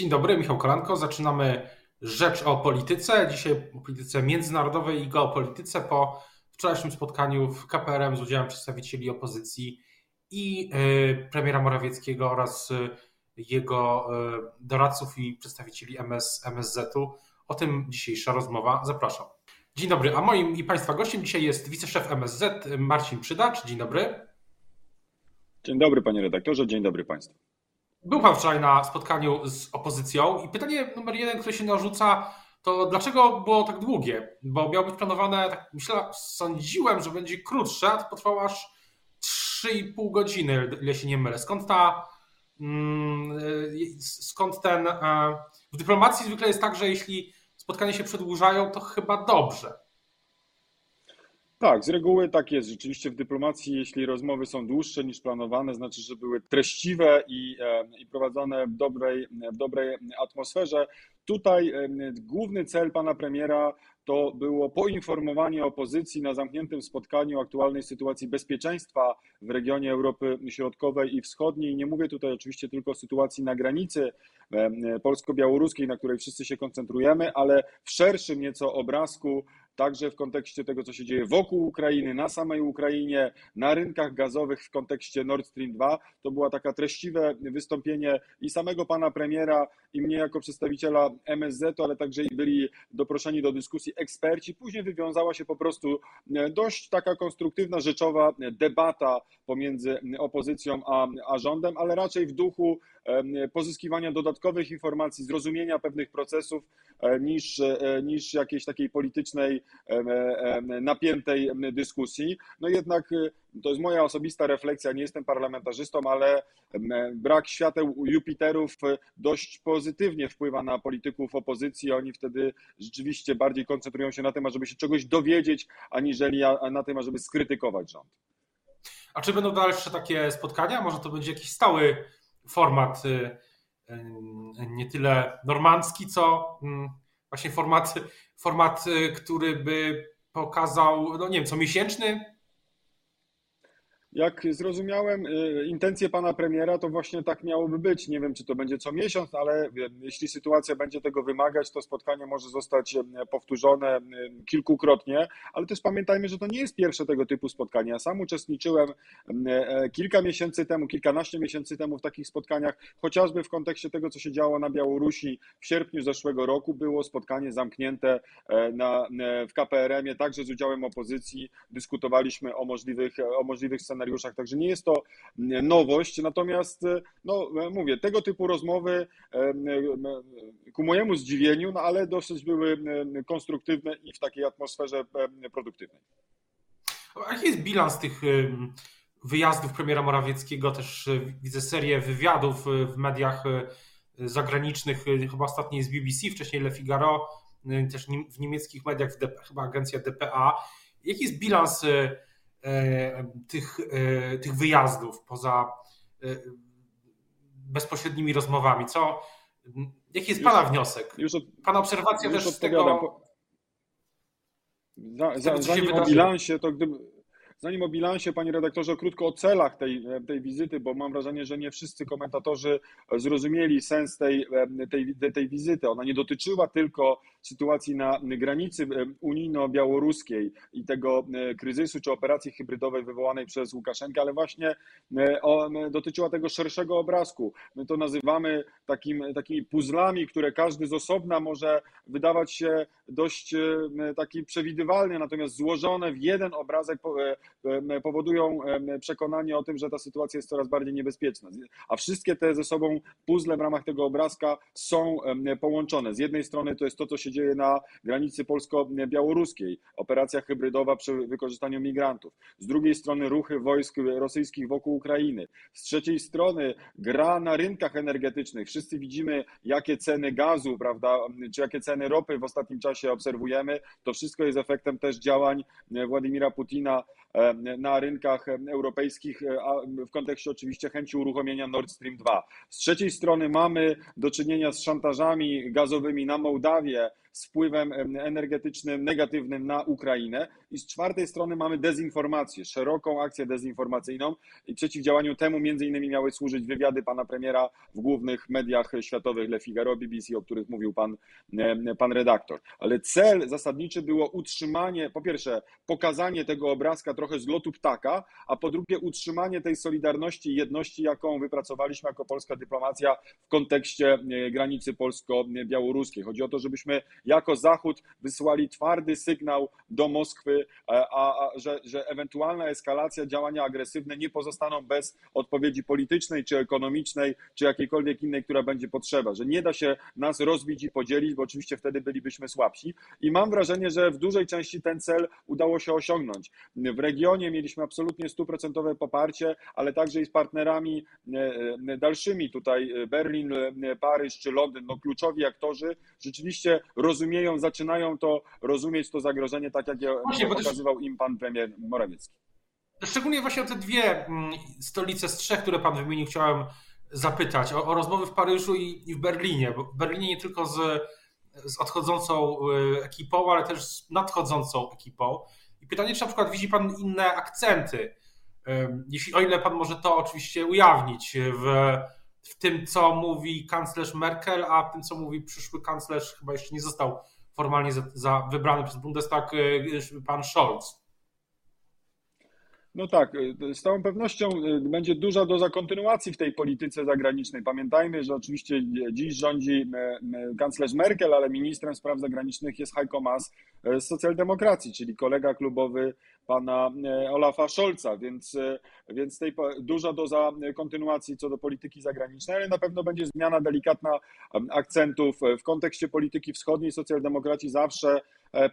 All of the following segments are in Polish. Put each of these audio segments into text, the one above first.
Dzień dobry, Michał Kolanko. Zaczynamy rzecz o polityce. Dzisiaj o polityce międzynarodowej i geopolityce po wczorajszym spotkaniu w KPRM z udziałem przedstawicieli opozycji i y, premiera Morawieckiego oraz y, jego y, doradców i przedstawicieli MS, MSZ-u. O tym dzisiejsza rozmowa. Zapraszam. Dzień dobry, a moim i Państwa gościem dzisiaj jest wiceszef MSZ Marcin Przydacz. Dzień dobry. Dzień dobry panie redaktorze, dzień dobry państwu. Był Pan wczoraj na spotkaniu z opozycją i pytanie numer jeden, które się narzuca, to dlaczego było tak długie? Bo miało być planowane, tak myślę, sądziłem, że będzie krótsze, a to potrwało aż 3,5 godziny, ile się nie mylę. Skąd ta, mm, skąd ten, e, w dyplomacji zwykle jest tak, że jeśli spotkania się przedłużają, to chyba dobrze. Tak, z reguły tak jest. Rzeczywiście w dyplomacji, jeśli rozmowy są dłuższe niż planowane, znaczy, że były treściwe i, e, i prowadzone w dobrej, w dobrej atmosferze. Tutaj e, główny cel pana premiera to było poinformowanie opozycji na zamkniętym spotkaniu o aktualnej sytuacji bezpieczeństwa w regionie Europy Środkowej i Wschodniej. Nie mówię tutaj oczywiście tylko o sytuacji na granicy e, polsko-białoruskiej, na której wszyscy się koncentrujemy, ale w szerszym nieco obrazku także w kontekście tego, co się dzieje wokół Ukrainy, na samej Ukrainie, na rynkach gazowych w kontekście Nord Stream 2. To było taka treściwe wystąpienie i samego pana premiera, i mnie jako przedstawiciela MSZ, ale także i byli doproszeni do dyskusji eksperci. Później wywiązała się po prostu e, dość taka konstruktywna, rzeczowa debata pomiędzy opozycją a, a rządem, ale raczej w duchu pozyskiwania dodatkowych informacji, zrozumienia pewnych procesów e, niż, e, niż jakiejś takiej politycznej, napiętej dyskusji. No jednak to jest moja osobista refleksja, nie jestem parlamentarzystą, ale brak świateł Jupiterów dość pozytywnie wpływa na polityków opozycji. Oni wtedy rzeczywiście bardziej koncentrują się na tym, żeby się czegoś dowiedzieć, aniżeli na tym, żeby skrytykować rząd. A czy będą dalsze takie spotkania? Może to będzie jakiś stały format, y, y, nie tyle normandzki, co mm, właśnie format, format y, który by pokazał, no nie wiem, co miesięczny jak zrozumiałem y, intencje pana premiera, to właśnie tak miałoby być. Nie wiem, czy to będzie co miesiąc, ale jeśli sytuacja będzie tego wymagać, to spotkanie może zostać powtórzone kilkukrotnie. Ale też pamiętajmy, że to nie jest pierwsze tego typu spotkanie. Ja sam uczestniczyłem e, kilka miesięcy temu, kilkanaście miesięcy temu w takich spotkaniach, chociażby w kontekście tego, co się działo na Białorusi w sierpniu zeszłego roku. Było spotkanie zamknięte e, na, e, w KPRM-ie, także z udziałem opozycji. Dyskutowaliśmy o możliwych, o możliwych scenariuszach scenariuszach, także nie jest to mm, nowość. Natomiast, e, no e, mówię, tego typu rozmowy e, ku mojemu zdziwieniu, no ale dosyć były konstruktywne i w takiej atmosferze produktywnej. A jaki jest bilans tych wyjazdów premiera Morawieckiego? Też widzę serię wywiadów w mediach zagranicznych, chyba ostatniej z BBC, wcześniej Le Figaro, też w niemieckich mediach, chyba agencja DPA. Jaki jest bilans E, tych, e, tych wyjazdów poza e, bezpośrednimi rozmowami? Co, jaki jest Pana wniosek? Już od, Pana obserwacja też z tego, za, za, zanim o bilansie, to gdyby, Zanim o bilansie, panie redaktorze, krótko o celach tej, tej wizyty, bo mam wrażenie, że nie wszyscy komentatorzy zrozumieli sens tej, tej, tej wizyty. Ona nie dotyczyła tylko sytuacji na granicy unijno-białoruskiej i tego kryzysu czy operacji hybrydowej wywołanej przez Łukaszenkę, ale właśnie dotyczyła tego szerszego obrazku. My to nazywamy takim, takimi puzzlami, które każdy z osobna może wydawać się dość taki przewidywalny, natomiast złożone w jeden obrazek powodują przekonanie o tym, że ta sytuacja jest coraz bardziej niebezpieczna. A wszystkie te ze sobą puzzle w ramach tego obrazka są połączone. Z jednej strony to jest to, co się dzieje na granicy polsko-białoruskiej, operacja hybrydowa przy wykorzystaniu migrantów. Z drugiej strony ruchy wojsk rosyjskich wokół Ukrainy. Z trzeciej strony gra na rynkach energetycznych. Wszyscy widzimy, jakie ceny gazu, prawda, czy jakie ceny ropy w ostatnim czasie obserwujemy. To wszystko jest efektem też działań Władimira Putina na rynkach europejskich, e, w kontekście oczywiście chęci uruchomienia Nord Stream 2. Z trzeciej strony mamy do czynienia z szantażami gazowymi na Mołdawię, z wpływem energetycznym negatywnym na Ukrainę. I z czwartej strony mamy dezinformację, szeroką akcję dezinformacyjną i przeciwdziałaniu temu między innymi miały służyć wywiady pana premiera w głównych mediach światowych Le Figaro, BBC, o których mówił pan, pan redaktor. Ale cel zasadniczy było utrzymanie, po pierwsze, pokazanie tego obrazka trochę z lotu ptaka, a po drugie utrzymanie tej solidarności i jedności, jaką wypracowaliśmy jako polska dyplomacja w kontekście e, granicy polsko-białoruskiej. Chodzi o to, żebyśmy jako Zachód wysłali twardy sygnał do Moskwy, e, a, a że, że ewentualna eskalacja działania agresywne nie pozostaną bez odpowiedzi politycznej, czy ekonomicznej, czy jakiejkolwiek innej, która będzie potrzeba, że nie da się nas rozbić i podzielić, bo oczywiście wtedy bylibyśmy słabsi. I mam wrażenie, że w dużej części ten cel udało się osiągnąć. W regionie mieliśmy absolutnie stuprocentowe poparcie, ale także i z partnerami e, e, dalszymi tutaj Berlin, Paryż czy Londyn, no kluczowi aktorzy rzeczywiście rozumieją, zaczynają to rozumieć to zagrożenie, tak jak je Właśnie, pokazywał też... im pan premier Morawiecki. Szczególnie właśnie o te dwie mm, stolice z trzech, które pan wymienił, chciałem zapytać o, o rozmowy w Paryżu i, i, w Berlinie, bo w Berlinie nie tylko z, z odchodzącą ekipą, ale też z nadchodzącą ekipą. I pytanie, czy na przykład widzi Pan inne akcenty, jeśli o ile Pan może to oczywiście ujawnić w, w tym, co mówi kanclerz Merkel, a w tym, co mówi przyszły kanclerz, chyba jeszcze nie został formalnie za, za wybrany przez Bundestag, y, pan Scholz. No tak, y, z całą pewnością będzie duża doza kontynuacji w tej polityce zagranicznej. Pamiętajmy, że oczywiście dziś rządzi kanclerz Merkel, ale ministrem spraw zagranicznych jest Heiko Maas z socjaldemokracji, czyli kolega klubowy pana e, Olafa Scholza, więc, e, więc tej duża doza kontynuacji co do polityki zagranicznej, ale na pewno będzie zmiana delikatna akcentów w kontekście polityki wschodniej. Socjaldemokraci zawsze e,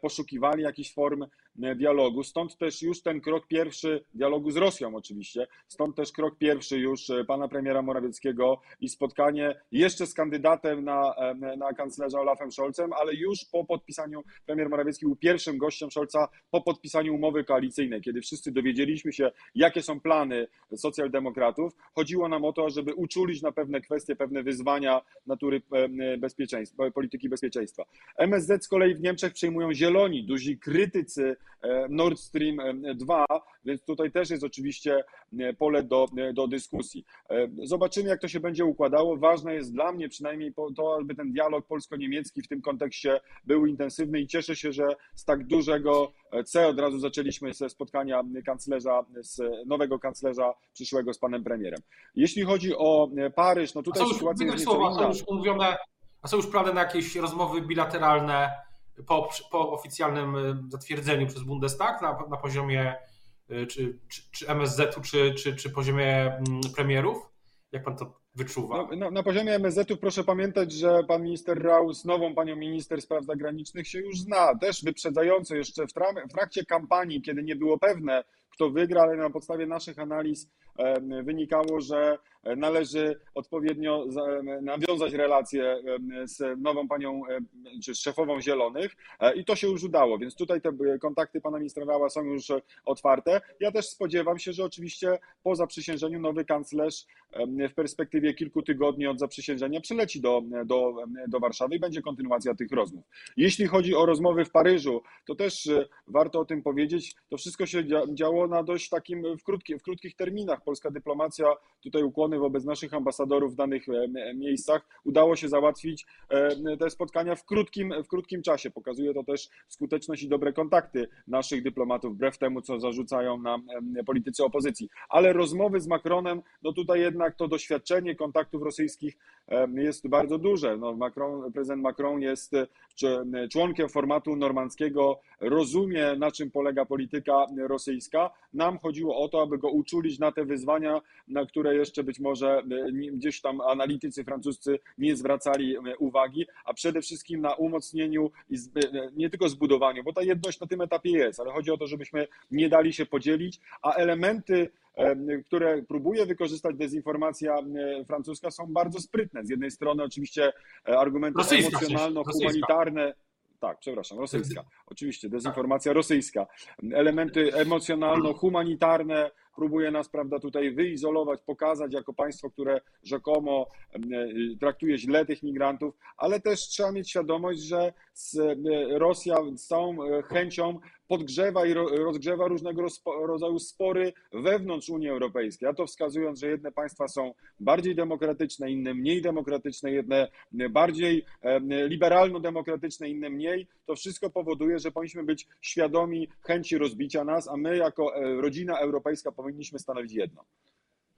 poszukiwali jakichś form dialogu. Stąd też już ten krok pierwszy dialogu z Rosją oczywiście. Stąd też krok pierwszy już pana premiera Morawieckiego i spotkanie jeszcze z kandydatem na, na kanclerza Olafem Scholzem, ale już po podpisaniu premier Morawiecki był pierwszym gościem Scholza po podpisaniu umowy koalicyjnej kiedy wszyscy dowiedzieliśmy się, jakie są plany socjaldemokratów, chodziło nam o to, żeby uczulić na pewne kwestie, pewne wyzwania natury e, bezpieczeństwa, polityki bezpieczeństwa. MSZ z kolei w Niemczech zieloni, duzi krytycy e, Nord Stream 2, e, więc tutaj też jest oczywiście pole do, do dyskusji. Zobaczymy, jak to się będzie układało. Ważne jest dla mnie przynajmniej to, aby ten dialog polsko-niemiecki w tym kontekście był intensywny i cieszę się, że z tak dużego C od razu zaczęliśmy ze spotkania kanclerza, z nowego kanclerza przyszłego z panem premierem. Jeśli chodzi o Paryż, no tutaj sytuacja jest nieco inna. Są już umówione, a są już plany na jakieś rozmowy bilateralne po, po oficjalnym y, zatwierdzeniu przez Bundestag na, na poziomie y, czy, czy, czy MSZ-u, czy, czy, czy poziomie mm, premierów? Jak pan to wyczuwa? Na, na, na poziomie MSZ-u proszę pamiętać, że pan minister Rau z nową panią minister spraw zagranicznych się już zna, też wyprzedzająco jeszcze w, w trakcie kampanii, kiedy nie było pewne, kto wygra, ale na podstawie naszych analiz wynikało, że należy odpowiednio nawiązać relacje z nową panią, czy z szefową Zielonych e, i to się już udało, więc tutaj te kontakty pana ministra Rała są już otwarte. Ja też spodziewam się, że oczywiście po zaprzysiężeniu nowy kanclerz w perspektywie kilku tygodni od zaprzysiężenia przyleci do, do, do Warszawy i będzie kontynuacja tych rozmów. Jeśli chodzi o rozmowy w Paryżu, to też e, warto o tym powiedzieć, to wszystko się działo na dość takim w, krótki, w krótkich terminach. Polska dyplomacja, tutaj ukłony wobec naszych ambasadorów w danych e, miejscach, udało się załatwić e, te spotkania w krótkim, w krótkim czasie. Pokazuje to też skuteczność i dobre kontakty naszych dyplomatów, wbrew temu, co zarzucają nam politycy opozycji. Ale rozmowy z Macronem, no tutaj jednak to doświadczenie kontaktów rosyjskich jest bardzo duże. No Macron, prezydent Macron jest członkiem formatu normandzkiego, rozumie na czym polega polityka rosyjska. Nam chodziło o to, aby go uczulić na te wyzwania, na które jeszcze być może e, gdzieś tam analitycy francuscy nie zwracali e, uwagi, a przede wszystkim na umocnieniu i e, nie tylko zbudowaniu, bo ta jedność na tym etapie jest, ale chodzi o to, żebyśmy nie dali się podzielić, a elementy które próbuje wykorzystać dezinformacja francuska, są bardzo sprytne. Z jednej strony oczywiście argumenty emocjonalno-humanitarne, tak, przepraszam, rosyjska. Oczywiście, dezinformacja rosyjska. Elementy emocjonalno-humanitarne, próbuje nas, prawda, tutaj wyizolować, pokazać jako państwo, które rzekomo traktuje źle tych migrantów, ale też trzeba mieć świadomość, że Rosja z całą chęcią podgrzewa i rozgrzewa różnego rodzaju spory wewnątrz Unii Europejskiej, a to wskazując, że jedne państwa są bardziej demokratyczne, inne mniej demokratyczne, jedne bardziej liberalno-demokratyczne, inne mniej, to wszystko powoduje, że powinniśmy być świadomi chęci rozbicia nas, a my jako e, rodzina europejska powinniśmy stanowić jedno.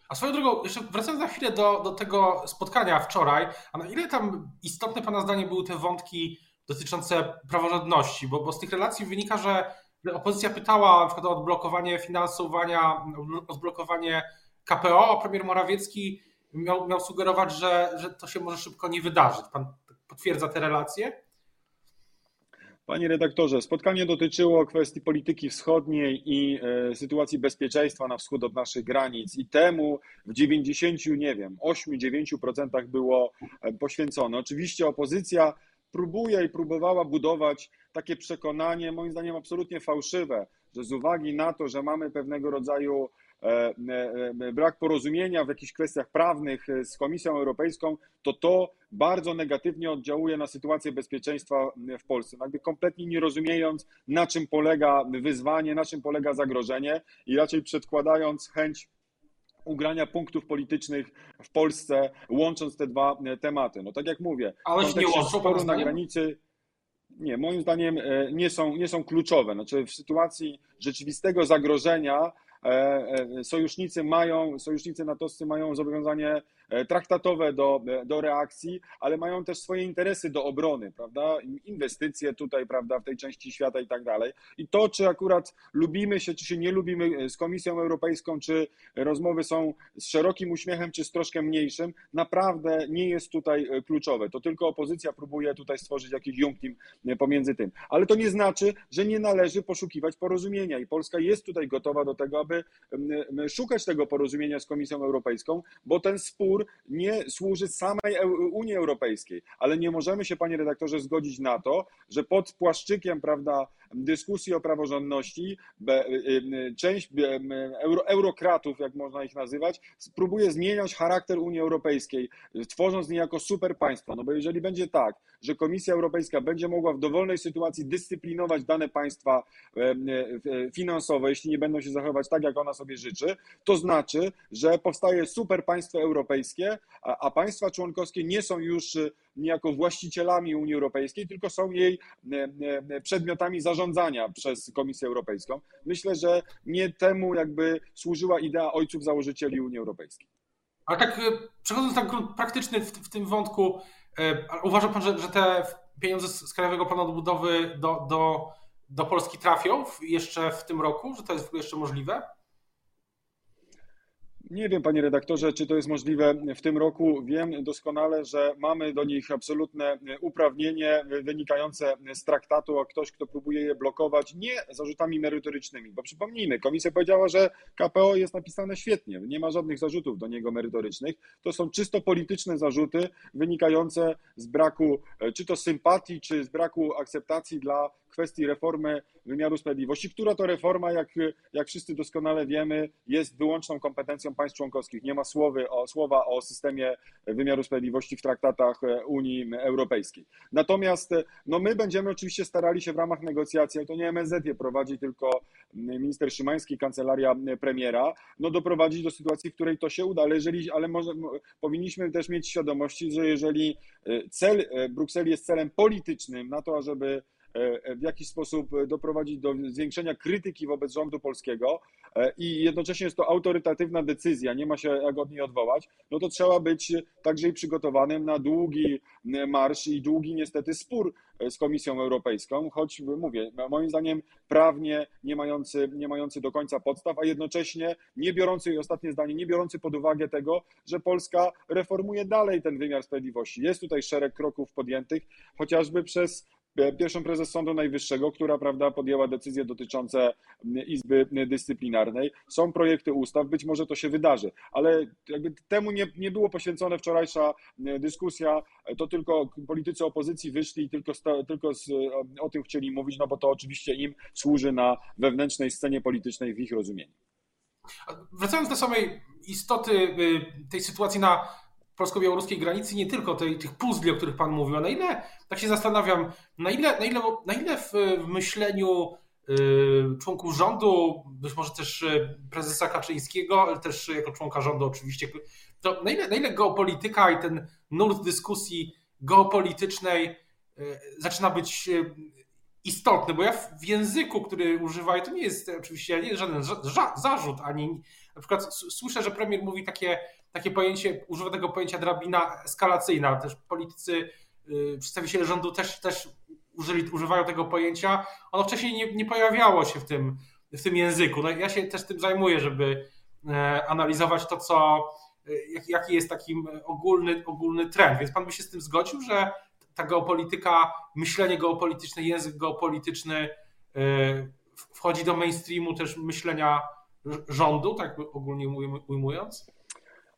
A swoją drogą, jeszcze wracając na chwilę do, do tego spotkania wczoraj, a na ile tam istotne Pana zdanie były te wątki dotyczące praworządności, bo, bo z tych relacji wynika, że opozycja pytała na przykład o odblokowanie finansowania, odblokowanie KPO, a premier Morawiecki miał, miał sugerować, że, że to się może szybko nie wydarzyć. Pan potwierdza te relacje? Panie redaktorze, spotkanie dotyczyło kwestii polityki wschodniej i e, sytuacji bezpieczeństwa na wschód od naszych granic i temu w 90, nie wiem, 8-9% było e, poświęcone. Oczywiście opozycja próbuje i próbowała budować takie przekonanie, moim zdaniem absolutnie fałszywe, że z uwagi na to, że mamy pewnego rodzaju e, e, e, brak porozumienia w jakichś kwestiach prawnych z Komisją Europejską, to to bardzo negatywnie oddziałuje na sytuację bezpieczeństwa w Polsce. No jakby kompletnie nie rozumiejąc, na czym polega wyzwanie, na czym polega zagrożenie i raczej przedkładając chęć ugrania punktów politycznych w Polsce, łącząc te dwa tematy. No tak jak mówię, Ale nie łączą sporu na granicy. Nie, moim zdaniem e, nie są, nie są kluczowe. Znaczy w sytuacji rzeczywistego zagrożenia E, e, sojusznicy mają, sojusznicy natowscy mają zobowiązanie e, traktatowe do, do reakcji, ale mają też swoje interesy do obrony, prawda? Inwestycje tutaj, prawda, w tej części świata i tak dalej. I to, czy akurat lubimy się, czy się nie lubimy z Komisją Europejską, czy rozmowy są z szerokim uśmiechem, czy z troszkę mniejszym, naprawdę nie jest tutaj kluczowe. To tylko opozycja próbuje tutaj stworzyć jakiś junktim pomiędzy tym. Ale to nie znaczy, że nie należy poszukiwać porozumienia i Polska jest tutaj gotowa do tego, aby szukać tego porozumienia z Komisją Europejską, bo ten spór nie służy samej Unii Europejskiej. Ale nie możemy się, panie redaktorze, zgodzić na to, że pod płaszczykiem, prawda, dyskusji o praworządności część euro, eurokratów, jak można ich nazywać, próbuje zmieniać charakter Unii Europejskiej, tworząc niejako super państwo. No bo jeżeli będzie tak, że Komisja Europejska będzie mogła w dowolnej sytuacji dyscyplinować dane państwa finansowe, jeśli nie będą się zachowywać tak, jak ona sobie życzy, to znaczy, że powstaje super państwo europejskie, a, a państwa członkowskie nie są już niejako właścicielami Unii Europejskiej, tylko są jej przedmiotami zarządzania przez Komisję Europejską. Myślę, że nie temu jakby służyła idea ojców założycieli Unii Europejskiej. Ale tak przechodząc na grunt praktyczny w, w tym wątku, E, uważa pan, że, że te pieniądze z Krajowego Planu Odbudowy do, do, do Polski trafią jeszcze w tym roku? Że to jest jeszcze możliwe? Nie wiem, panie redaktorze, czy to jest możliwe w tym roku. Wiem doskonale, że mamy do nich absolutne uprawnienie wynikające z traktatu, a ktoś, kto próbuje je blokować, nie zarzutami merytorycznymi. Bo przypomnijmy, komisja powiedziała, że KPO jest napisane świetnie, nie ma żadnych zarzutów do niego merytorycznych. To są czysto polityczne zarzuty wynikające z braku czy to sympatii, czy z braku akceptacji dla kwestii reformy wymiaru sprawiedliwości, która to reforma, jak, jak wszyscy doskonale wiemy, jest wyłączną kompetencją państw członkowskich. Nie ma słowy o, słowa o systemie wymiaru sprawiedliwości w traktatach Unii Europejskiej. Natomiast no my będziemy oczywiście starali się w ramach negocjacji, to nie MSZ je prowadzi, tylko minister Szymański, kancelaria premiera, no doprowadzić do sytuacji, w której to się uda, ale jeżeli, ale może, powinniśmy też mieć świadomości, że jeżeli cel Brukseli jest celem politycznym na to, ażeby E, e, w jakiś sposób doprowadzić do zwiększenia krytyki wobec rządu polskiego e, i jednocześnie jest to autorytatywna decyzja, nie ma się jak od niej odwołać, no to trzeba być także i przygotowanym na długi marsz i długi niestety spór z Komisją Europejską, choć mówię, moim zdaniem prawnie nie mający, nie mający do końca podstaw, a jednocześnie nie biorący, i ostatnie zdanie, nie biorący pod uwagę tego, że Polska reformuje dalej ten wymiar sprawiedliwości. Jest tutaj szereg kroków podjętych, chociażby przez pierwszą prezes Sądu Najwyższego, która prawda, podjęła decyzje dotyczące Izby Dyscyplinarnej. Są projekty ustaw, być może to się wydarzy, ale jakby temu nie, nie było poświęcone wczorajsza dyskusja, to tylko politycy opozycji wyszli i tylko, tylko z, o tym chcieli mówić, no bo to oczywiście im służy na wewnętrznej scenie politycznej w ich rozumieniu. Wracając do samej istoty y, tej sytuacji na polsko-białoruskiej granicy, nie tylko tej, tych puzli, o których Pan mówił, a na ile, tak się zastanawiam, na ile, na ile, na ile w, w myśleniu y, członków rządu, być może też y, prezesa Kaczyńskiego, ale też jako członka rządu oczywiście, to na ile, na ile geopolityka i ten nurt dyskusji geopolitycznej zaczyna być istotny, bo ja w języku, który używają, to nie jest oczywiście nie jest żaden zarzut, ani na przykład słyszę, że premier mówi takie, takie pojęcie, używa tego pojęcia drabina eskalacyjna, też politycy, yy, przedstawiciele rządu też, też użyli, używają tego pojęcia. Ono wcześniej nie, nie pojawiało się w tym, w tym języku. No, ja się też tym zajmuję, żeby e, analizować to, co, e, jaki jest taki ogólny, ogólny trend. Więc pan by się z tym zgodził, że ta geopolityka, myślenie geopolityczne, język geopolityczny y, wchodzi do mainstreamu też myślenia rządu, tak ogólnie ujmując?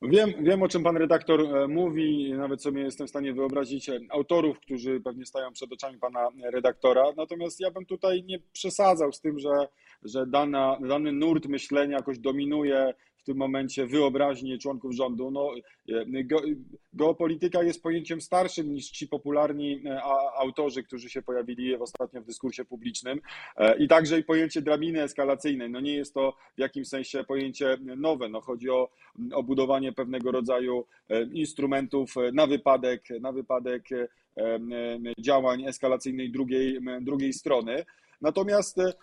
Wiem, wiem, o czym pan redaktor e, mówi, nawet sobie jestem w stanie wyobrazić e, autorów, którzy pewnie stają przed oczami pana redaktora. Natomiast ja bym tutaj nie przesadzał z tym, że, że dana, dany nurt myślenia jakoś dominuje w tym momencie wyobraźnię członków rządu. No, e, ge, geopolityka jest pojęciem starszym niż ci popularni e, autorzy, którzy się pojawili ostatnio w dyskursie publicznym e, i także i pojęcie drabiny eskalacyjnej. No nie jest to w jakimś sensie pojęcie nowe. No chodzi o, o budowanie pewnego rodzaju instrumentów na wypadek, na wypadek działań eskalacyjnej drugiej, drugiej strony. Natomiast e,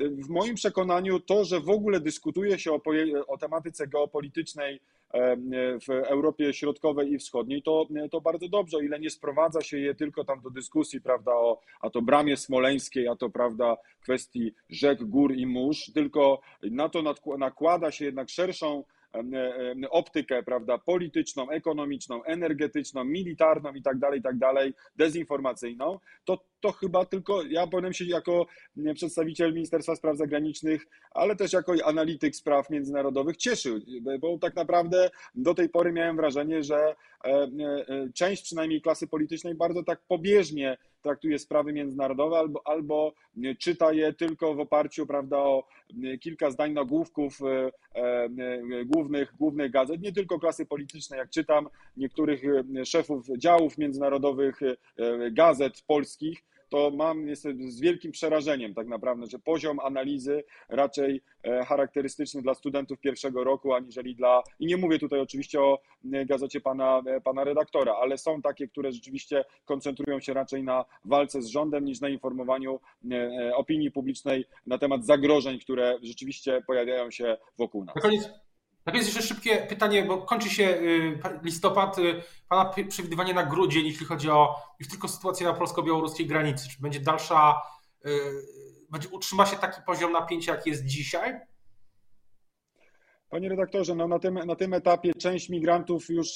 w moim przekonaniu to, że w ogóle dyskutuje się o, o tematyce geopolitycznej e, w Europie Środkowej i Wschodniej, to, to bardzo dobrze, o ile nie sprowadza się je tylko tam do dyskusji, prawda, o a to bramie smoleńskiej, a to prawda, kwestii rzek, gór i mórz, tylko na to nakłada się jednak szerszą optykę, prawda, polityczną, ekonomiczną, energetyczną, militarną i tak dalej, i tak dalej, dezinformacyjną, to, to chyba tylko ja powinienem się jako przedstawiciel Ministerstwa Spraw Zagranicznych, ale też jako analityk spraw międzynarodowych cieszył, bo tak naprawdę do tej pory miałem wrażenie, że e, e, część przynajmniej klasy politycznej bardzo tak pobieżnie traktuje sprawy międzynarodowe albo, albo czyta je tylko w oparciu prawda, o kilka zdań nagłówków e, głównych, głównych gazet, nie tylko klasy politycznej, jak czytam niektórych szefów działów międzynarodowych gazet polskich, to mam niestety z wielkim przerażeniem tak naprawdę, że poziom analizy raczej e, charakterystyczny dla studentów pierwszego roku, aniżeli dla, i nie mówię tutaj oczywiście o e, gazecie pana, e, pana redaktora, ale są takie, które rzeczywiście koncentrują się raczej na walce z rządem niż na informowaniu opinii publicznej na temat zagrożeń, które rzeczywiście pojawiają się wokół nas. Na koniec, jest jeszcze szybkie pytanie, bo kończy się y, listopad. Y, pana przewidywanie na grudzień, jeśli chodzi o już tylko sytuację na polsko-białoruskiej granicy. Czy będzie dalsza, y, będzie, utrzyma się taki poziom napięcia, jaki jest dzisiaj? Panie redaktorze, no na, tym, na tym etapie część migrantów już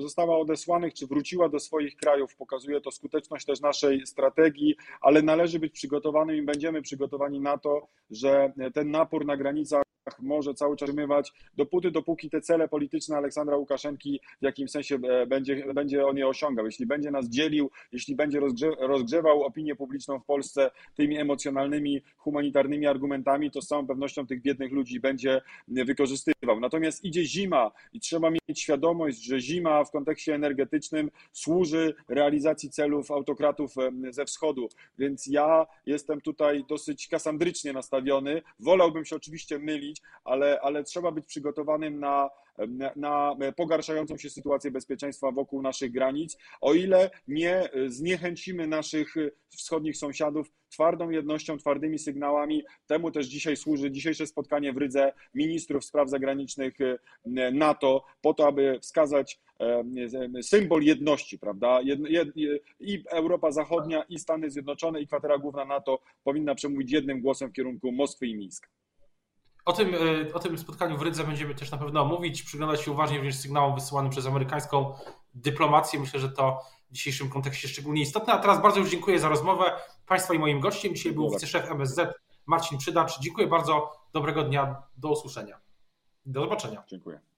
została odesłanych, czy wróciła do swoich krajów. Pokazuje to skuteczność też naszej strategii, ale należy być przygotowanym i będziemy przygotowani na to, że ten napór na granicach może cały czas utrzymywać, dopóty, dopóki te cele polityczne Aleksandra Łukaszenki w jakimś sensie e, będzie, będzie on je osiągał. Jeśli będzie nas dzielił, jeśli będzie rozgrze, rozgrzewał opinię publiczną w Polsce tymi emocjonalnymi, humanitarnymi argumentami, to z całą pewnością tych biednych ludzi będzie wykorzystywał. Natomiast idzie zima i trzeba mieć świadomość, że zima w kontekście energetycznym służy realizacji celów autokratów ze wschodu. Więc ja jestem tutaj dosyć kasandrycznie nastawiony. Wolałbym się oczywiście mylić, ale, ale trzeba być przygotowanym na, na, pogarszającą się sytuację bezpieczeństwa wokół naszych granic, o ile nie zniechęcimy naszych wschodnich sąsiadów twardą jednością, twardymi sygnałami. Temu też dzisiaj służy dzisiejsze spotkanie w Rydze ministrów spraw zagranicznych NATO, po to, aby wskazać symbol jedności, prawda? I Europa Zachodnia, i Stany Zjednoczone, i kwatera główna NATO powinna przemówić jednym głosem w kierunku Moskwy i Mińska. O tym, e, o tym spotkaniu w Rydze będziemy też na pewno mówić, przyglądać się uważnie również sygnałom wysyłanym przez amerykańską dyplomację. Myślę, że to w dzisiejszym kontekście szczególnie istotne. A teraz bardzo już dziękuję za rozmowę Państwa i moim gościem. Dzisiaj był wiceszef MSZ Marcin Przydacz. Dziękuję bardzo, dobrego dnia, do usłyszenia. Do zobaczenia. Dziękuję.